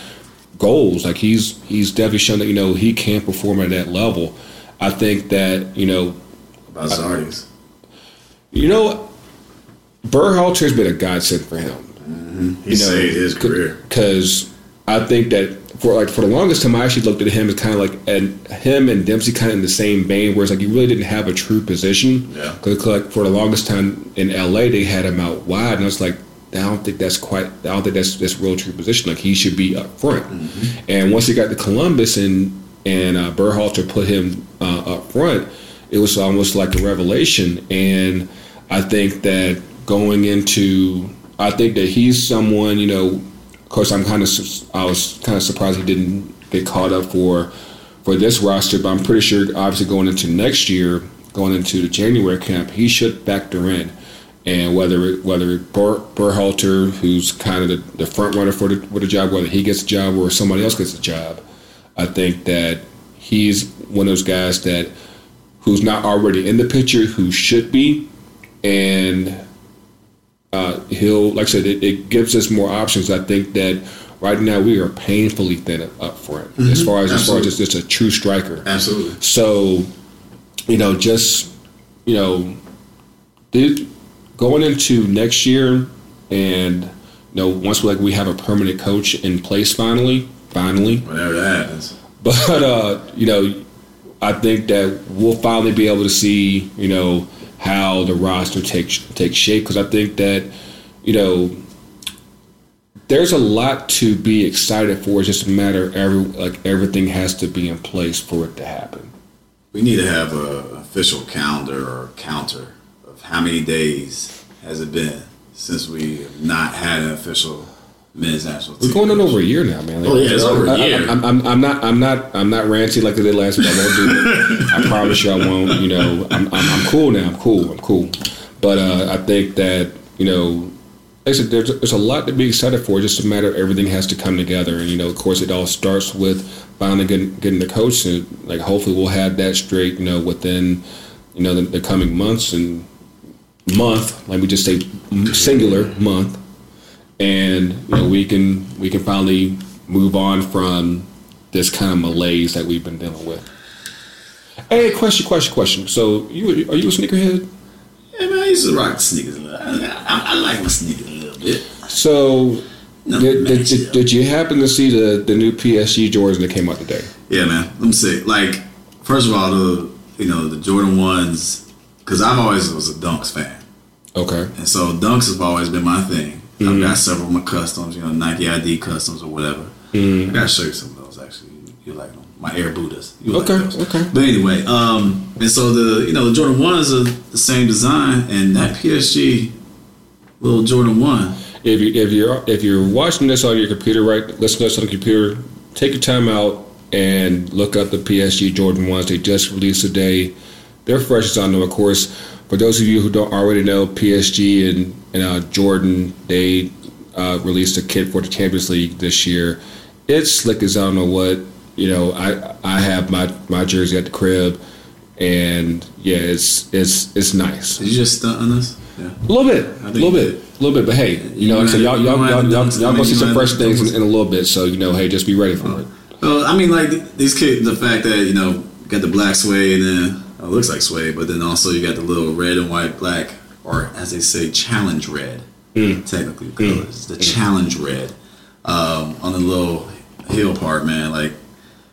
A: goals like he's he's definitely shown that you know he can perform at that level. I think that you know
B: about Zardes.
A: You know, Berhalter has been a godsend for him.
B: Mm-hmm. He you know, saved his career
A: because I think that for like for the longest time, I actually looked at him as kind of like and him and Dempsey kind of in the same vein, where it's like you really didn't have a true position.
B: Yeah.
A: Because like for the longest time in LA, they had him out wide, and I was like, I don't think that's quite. I don't think that's that's real true position. Like he should be up front. Mm-hmm. And once he got to Columbus and and uh, Berhalter put him uh, up front, it was almost like a revelation. And I think that going into, I think that he's someone you know of course, I'm kind of I was kind of surprised he didn't get caught up for for this roster, but I'm pretty sure obviously going into next year, going into the January camp, he should factor in. And whether whether Ber, Berhalter, who's kind of the, the front runner for the, for the job, whether he gets a job or somebody else gets a job, I think that he's one of those guys that who's not already in the picture, who should be, and uh, he'll, like I said, it, it, gives us more options. I think that right now we are painfully thin up front mm-hmm. as far as Absolutely. as far as just a true striker.
B: Absolutely.
A: So, you know, just you know, going into next year, and you know, once we like we have a permanent coach in place finally, finally,
B: whatever that happens.
A: But uh, you know, I think that we'll finally be able to see, you know how the roster takes takes shape because I think that you know there's a lot to be excited for. It's just a matter of every like everything has to be in place for it to happen.
B: We need to have a official calendar or counter of how many days has it been since we have not had an official men's national
A: We're going on over a year now, man. Like,
B: Oh, yeah, it's over a
A: I- I-
B: year.
A: I'm, I'm, I'm not. I'm not. I'm not ranty like I did last week. I won't do it. I promise you, I won't. You know, I'm, I'm, I'm cool now. I'm cool. I'm cool. But uh, I think that you know, like I said, there's there's a lot to be excited for. It's just a matter of everything has to come together, and you know, of course, it all starts with finally getting getting the coach, and like hopefully we'll have that straight. You know, within you know the, the coming months and month. Let me just say singular month and you know we can we can finally move on from this kind of malaise that we've been dealing with. Hey, question, question, question. So you are you a sneakerhead?
B: Yeah, man, I used to rock sneakers a little. I, I, I like my sneakers a little bit.
A: So
B: No,
A: did, did, did, did you happen to see the, the new PSG Jordans that came out today?
B: Yeah, man. Let me say, like, first of all, the you know the Jordan ones, because I've always was a Dunks fan,
A: Okay.
B: and so Dunks have always been my thing.
A: Mm-hmm.
B: I've got several of my customs, you know, Nike ID customs or whatever.
A: Mm-hmm.
B: I gotta show you some of those actually. You, like them? My Air Buddhas. You
A: Okay,
B: those.
A: okay.
B: But anyway, um, and so the you know the Jordan ones are the same design, and that PSG little Jordan one.
A: If you if you're if you're watching this on your computer, right, listen to us on the computer, take your time out and look up the PSG Jordan ones. They just released today. They're fresh as on them, of course. For those of you who don't already know, PSG and, and uh, Jordan, they uh, released a kit for the Champions League this year. It's slick as I don't know what. You know, I I have my, my jersey at the crib, and yeah, it's it's it's nice.
B: Did you just stunt on us? Yeah.
A: A little bit, a little bit, a little bit. But hey, you know, like I said, y'all, y'all, y'all, y'all, y'all gonna see some fresh things in, in a little bit. So you know, hey, just be ready for it.
B: Well, I mean, like these kids, the fact that you know got the black suede and then it looks like suede, but then also you got the little red and white, black, or as they say, challenge red. Technically, colors the challenge red um, on the little heel part, man. Like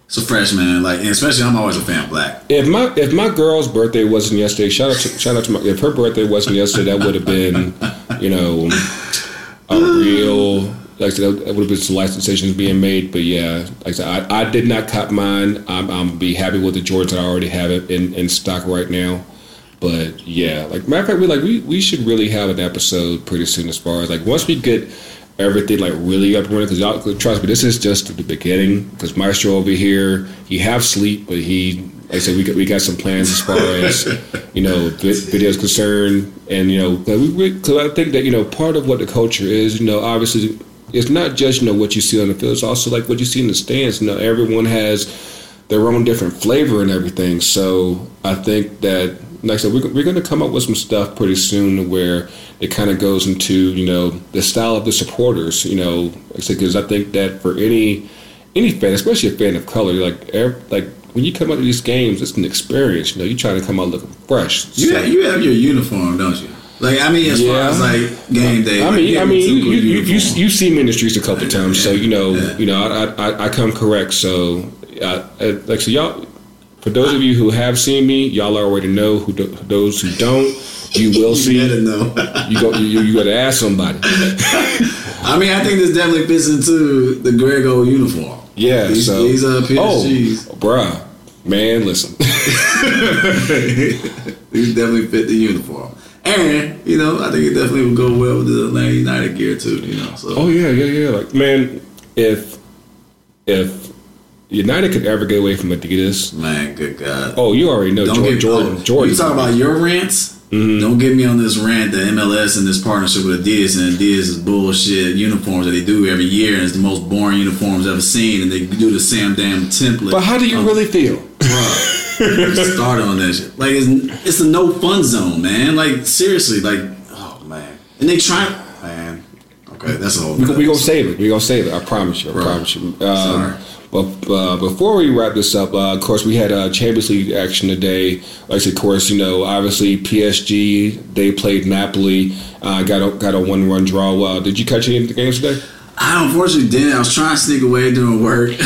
B: it's a fresh man. Like, and especially I'm always a fan of black.
A: If my if my girl's birthday wasn't yesterday, shout out to shout out to my. If her birthday wasn't yesterday, that would have been, you know, a real. Like I said, that would have been some life decisions being made. But yeah, like I said, I, I did not cop mine. I'm I'm be happy with the Jordans that I already have it in, in stock right now. But yeah, like matter of fact, we like we, we should really have an episode pretty soon as far as like once we get everything like really up and running. Because y'all trust me, this is just the beginning. Because Maestro over here, he have sleep, but he like I said, we got we got some plans as far as you know vi- videos concerned, and you know, cause we, cause I think that you know part of what the culture is, you know, obviously it's not just you know what you see on the field, it's also like what you see in the stands. You know, everyone has their own different flavor and everything. So I think that, like I said, we're, we're going to come up with some stuff pretty soon where it kind of goes into you know the style of the supporters. You know, because I think that for any any fan, especially a fan of color, like ev- like when you come out to these games, it's an experience. You know, you're trying to come out looking fresh.
B: You
A: So-
B: have, you have your uniform, don't you? Like I mean, as far as like game day.
A: I
B: like,
A: mean,
B: you
A: I mean, you you, you, you
B: uniform.
A: you see me in the streets a couple times, so you know,
B: Yeah.
A: you know, I I, I come correct. So, uh, uh, like, so y'all, for those of you who have seen me, y'all already know. Who do, those who don't, you will
B: You
A: see.
B: gotta know.
A: You go, you, you got to ask somebody.
B: I mean, I think this definitely fits into the Grego uniform.
A: Yeah,
B: these,
A: so
B: these are PSGs.
A: Oh, bruh, man, listen.
B: these definitely fit the uniform, and you know, I think it definitely would go well with the Atlanta United gear too. You know, so
A: oh yeah, yeah, yeah. Like, man, if if United could ever get away from Adidas,
B: man, good God.
A: oh, you already know
B: Don't
A: Jordan.
B: get
A: Jordan.
B: oh,
A: Jordan.
B: You talk about your rants.
A: Mm-hmm.
B: Don't get me on this rant that MLS and this partnership with Adidas and Adidas is bullshit uniforms that they do every year and it's the most boring uniforms ever seen and they do the same damn template.
A: But how do you
B: Um,
A: really feel?
B: Bruh, start on that shit. Like it's it's a no fun zone, man. Like seriously, like oh man. And they try, man. Okay, that's a whole.
A: We, we gonna save it. We gonna save it. I promise you. I
B: Right.
A: promise you. Um,
B: Sorry.
A: but uh, before we wrap this up, uh, of course, we had uh, Champions League action today. Like I said, of course, you know, obviously PSG they played Napoli. Uh, got a got a one run draw. Uh, did you catch any of the games today?
B: I unfortunately didn't. I was trying to sneak away doing work.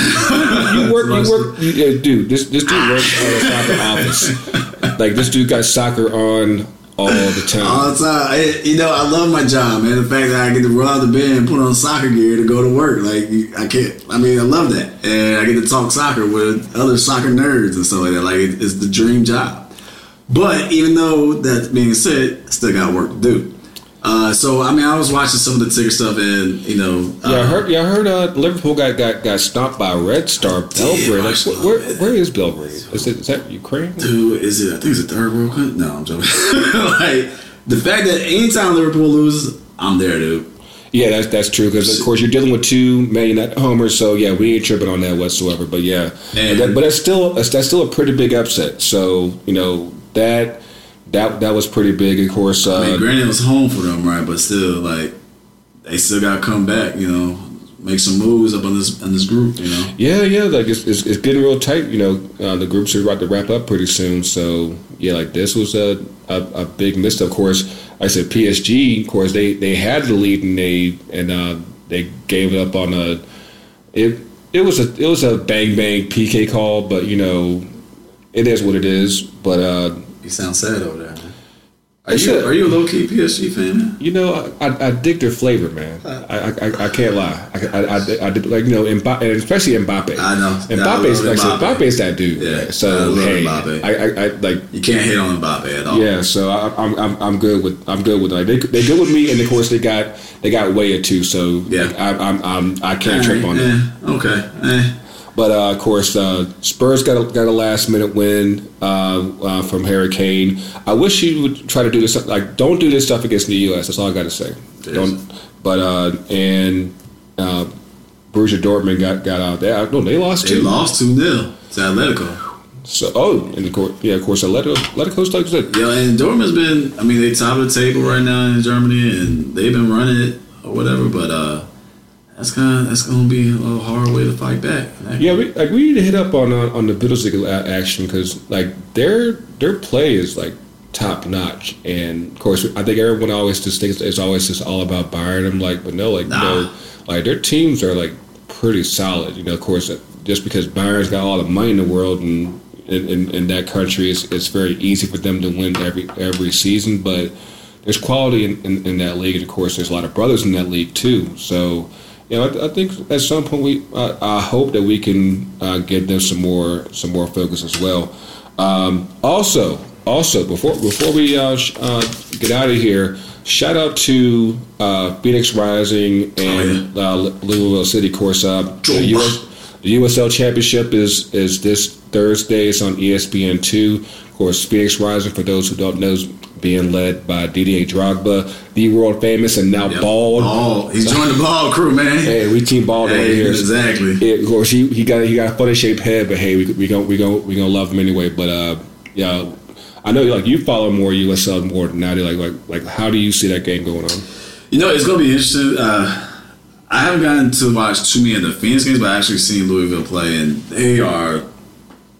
A: You work. You work. You, yeah, dude, this this dude works at a soccer office. Like this dude got soccer on all the time.
B: All the time. You know, I love my job, man. The fact that I get to roll out the bed and put on soccer gear to go to work. Like, I can't, I mean, I love that. And I get to talk soccer with other soccer nerds and stuff like that. Like, it- it's the dream job. But even though that being said, I still got work to do. Uh, so I mean, I was watching some of the ticker stuff, and you know, uh,
A: yeah, I heard. Yeah, I heard. Uh, Liverpool got, got got stopped by Red Star Belgrade. Like, wh- where where is Belgrade? Is it is that Ukraine?
B: Dude, is it? I think it's a third world country. No, I'm joking. like the fact that anytime Liverpool loses, I'm there, dude.
A: Yeah, that's that's true because of course you're dealing with two Man United homers, so yeah, we ain't tripping on that whatsoever. But yeah,
B: And-
A: but, that, but that's still that's, that's still a pretty big upset. So you know that that that was pretty big. Of course, uh,
B: I mean, granted, it was home for them, right? But still, like they still got to come back. You know, make some moves up on this on this group. You know.
A: Yeah, yeah, like it's, it's, it's getting real tight. You know, uh, the groups are about to wrap up pretty soon. So yeah, like this was a a, a big miss. Of course, I said PSG. Of course, they, they had the lead and they and uh, they gave it up on a it. It was a it was a bang bang PK call, but you know, it is what it is. But uh,
B: You sound sad over there. Man. Are
A: It's
B: you
A: a-
B: are you a low key PSG fan? Man?
A: you know, I, I, I dig their flavor, man. I, I, I can't lie. I, I, I, I did like you know, Mbappe, and especially Mbappe.
B: I know.
A: Mbappe's
B: I love
A: like I
B: Mbappe.
A: Mbappe's that dude.
B: Yeah,
A: man. So
B: I love
A: hey,
B: Mbappe.
A: I, I, I like
B: You can't hit on Mbappe at all.
A: yeah. So I, I'm, I'm I'm good with I'm good with like they they good with me, and of course they got they got Weah too. So
B: Yeah.
A: I, I'm, I'm I can't trip on them.
B: Eh, okay. Eh.
A: But uh, of course, uh, Spurs got a, got a last minute win uh, uh, from Harry Kane. I wish he would try to do this. Like, don't do this stuff against the U.S. That's all I got to say.
B: Yes.
A: Don't. But uh, and uh, Borussia Dortmund got got out there. No, they lost
B: They
A: too.
B: lost 2 0 to Atletico.
A: So oh, and of course, yeah, of course, Atletico, Atletico's like that.
B: Yo, and Dortmund's been, I mean, they top of the table right now in Germany, and they've been running it or whatever, but uh, that's kind of, that's going to be a hard way to fight back.
A: Yeah, we like we need to hit up on uh, on the Bundesliga action because like their their play is like top notch, and of course I think everyone always just thinks it's always just all about Bayern. I'm like, but no, like
B: Nah.
A: no, like their teams are like pretty solid. You know, of course, just because Bayern's got all the money in the world and in, in, in that country, it's, it's very easy for them to win every every season, but. There's quality in, in, in that league, and of course, there's a lot of brothers in that league too. So, you know, I, I think at some point we, uh, I hope that we can uh, give them some more, some more focus as well. Um, also, also before before we uh, sh- uh, get out of here, shout out to uh, Phoenix Rising and uh, Louisville City. Of course, uh, the, US, the USL Championship is is this Thursday. It's on ESPN two. Of course, Phoenix Rising, for those who don't know, is being led by Didier Drogba, the world famous and now
B: Yep.
A: bald.
B: Ball. He's joined the bald crew, man.
A: Hey, we team bald over here.
B: exactly.
A: Yeah, of course, he, he got he got a funny shaped head, but hey, we we gonna we gonna we gonna love him anyway. But uh, yeah, I know like you follow more USL more than I do. Like like like how do you see that game going on?
B: You know, it's going to be interesting. Uh, I haven't gotten to watch too many of the Phoenix games, but I actually seen Louisville play, and they are,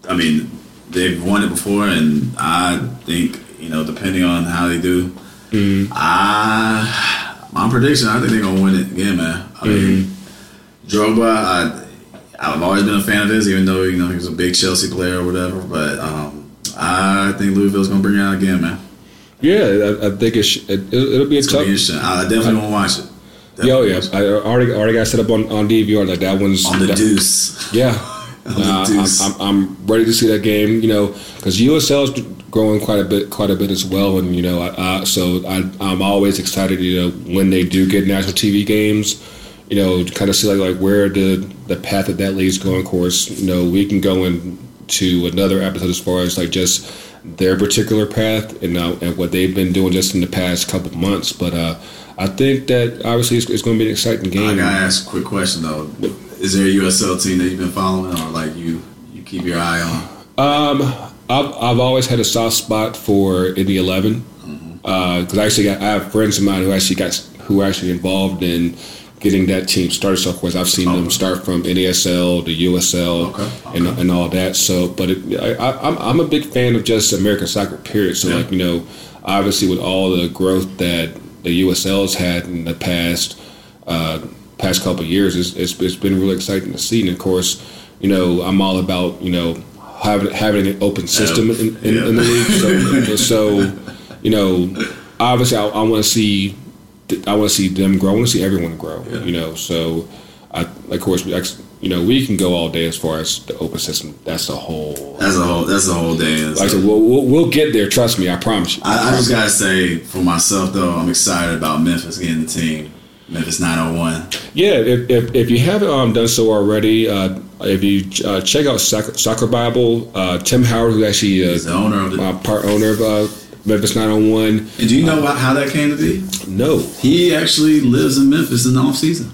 B: I mean, they've won it before, and I think, you know, depending on how they do, I, my prediction, I think they're going to win it again, man. I mean, Drogba, I, I've always been a fan of his, even though, you know, he was a big Chelsea player or whatever, but um, I think Louisville's going to bring it out again, man.
A: Yeah, I, I think it, sh- it it'll be a
B: It's
A: tough.
B: be interesting. I definitely won't watch it.
A: Yo, yeah. I already already got set up on on DVR. Like that one's
B: On the
A: that-
B: deuce.
A: Yeah.
B: Deuce.
A: I'm, I'm, I'm ready to see that game, you know, because USL is growing quite a bit, quite a bit as well, and you know, I, uh, so I, I'm always excited, you know, when they do get national TV games, you know, to kind of see like like where the the path that that leads going. Of course, you know, we can go into another episode as far as like just their particular path and uh, and what they've been doing just in the past couple months, but. uh I think that obviously it's, it's going to be an exciting game.
B: I gotta ask a quick question though. Is there a USL team that you've been following, or like you you keep your eye on?
A: Um, I've I've always had a soft spot for Indy 11 because I actually got I have friends of mine who actually got who are actually involved in getting that team started. So of course I've seen them start from NASL to USL
B: Okay,
A: and and all that. So, but it, I, I, I'm I'm a big fan of just American soccer. Period. So
B: Yeah.
A: like you know, obviously with all the growth that the USL's had in the past uh, past couple of years, it's, it's it's been really exciting to see. And of course, you know, I'm all about you know having having an open system in, in, in the league. So, so you know, obviously, I, I want to see I want to see them grow. I want to see everyone grow.
B: Yeah.
A: You know, so I, of course, we, you know, we can go all day as far as the open system. That's the whole.
B: That's the whole. That's the whole day.
A: Like I said, we'll, we'll, we'll get there. Trust me. I promise you.
B: I,
A: I,
B: I just gotta say, for myself though, I'm excited about Memphis getting the team. Memphis 901.
A: Yeah, if, if, if you haven't um, done so already, uh, if you uh, check out Soccer, Soccer Bible, uh, Tim Howard, who's actually uh,
B: the owner of the
A: uh, part owner of uh, Memphis 901.
B: And do you know how that came to be?
A: No.
B: He actually lives in Memphis in the off season.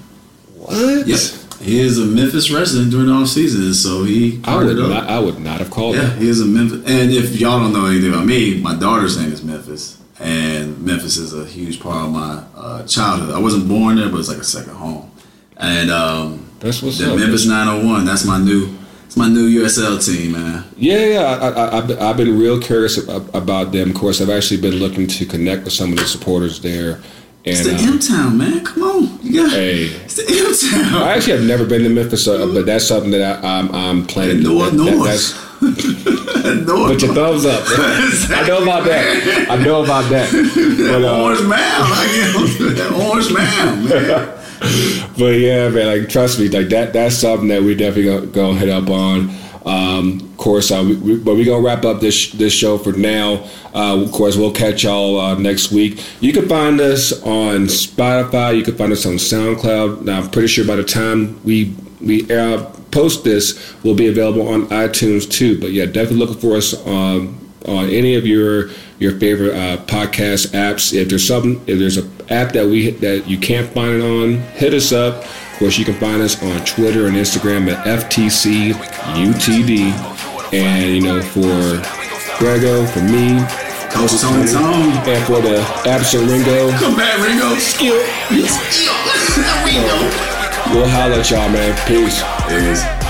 A: What?
B: Yep. He is a Memphis resident during the off season, so he.
A: I would not. I would not have called.
B: Yeah,
A: that.
B: he is a Memphis. And if y'all don't know anything about me, my daughter's name is Memphis, and Memphis is a huge part of my uh, childhood. I wasn't born there, but it's like a second home. And um,
A: that's what's
B: the
A: up.
B: Memphis 901. That's my new. It's my new USL team, man.
A: Yeah, yeah. I, I, I've been real curious about them. Of course, I've actually been looking to connect with some of the supporters there.
B: And, it's the uh, M Town, man. Come on, yeah.
A: Hey,
B: it's the M Town.
A: I actually have never been to Memphis, uh, but that's something that I, am I'm, I'm planning.
B: North,
A: that,
B: North.
A: That, Put your thumbs up. I know about that. I know about that.
B: But, uh, orange man, get orange man, man.
A: but yeah, man, like trust me, like that that's something that we definitely gonna, gonna hit up on. Um, of course, uh, we, we, but we're gonna wrap up this this show for now. Uh, of course, we'll catch y'all uh, next week. You can find us on Spotify. You can find us on SoundCloud. Now, I'm pretty sure by the time we we uh, post this, we'll be available on iTunes too. But yeah, definitely looking for us on on any of your your favorite uh, podcast apps. If there's something, if there's an app that we that you can't find it on, hit us up Of course, you can find us on Twitter and Instagram at FTCUTD. And, you know, for Grego, for me,
B: Coach Tony Tone.
A: And for the absent Ringo.
B: Come back, Ringo.
A: Skill. Ringo. We'll holler at y'all, man. Peace.
B: Peace.